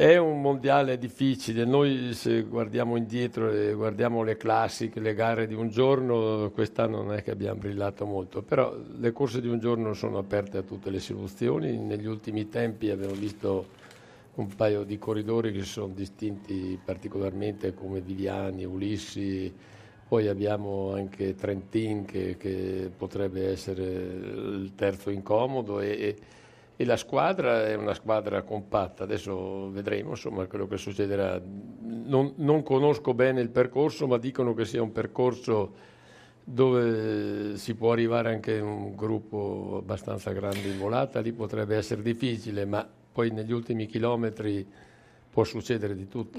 è un mondiale difficile, noi se guardiamo indietro e guardiamo le classiche, le gare di un giorno, quest'anno non è che abbiamo brillato molto, però le corse di un giorno sono aperte a tutte le soluzioni, negli ultimi tempi abbiamo visto un paio di corridori che si sono distinti particolarmente come Viviani, Ulissi, poi abbiamo anche Trentin che, che potrebbe essere il terzo incomodo e, e la squadra è una squadra compatta, adesso vedremo insomma, quello che succederà. Non, non, conosco bene il percorso, ma dicono che sia un percorso dove si può arrivare anche un gruppo abbastanza grande in volata, lì potrebbe essere difficile, ma poi negli ultimi chilometri può succedere di tutto.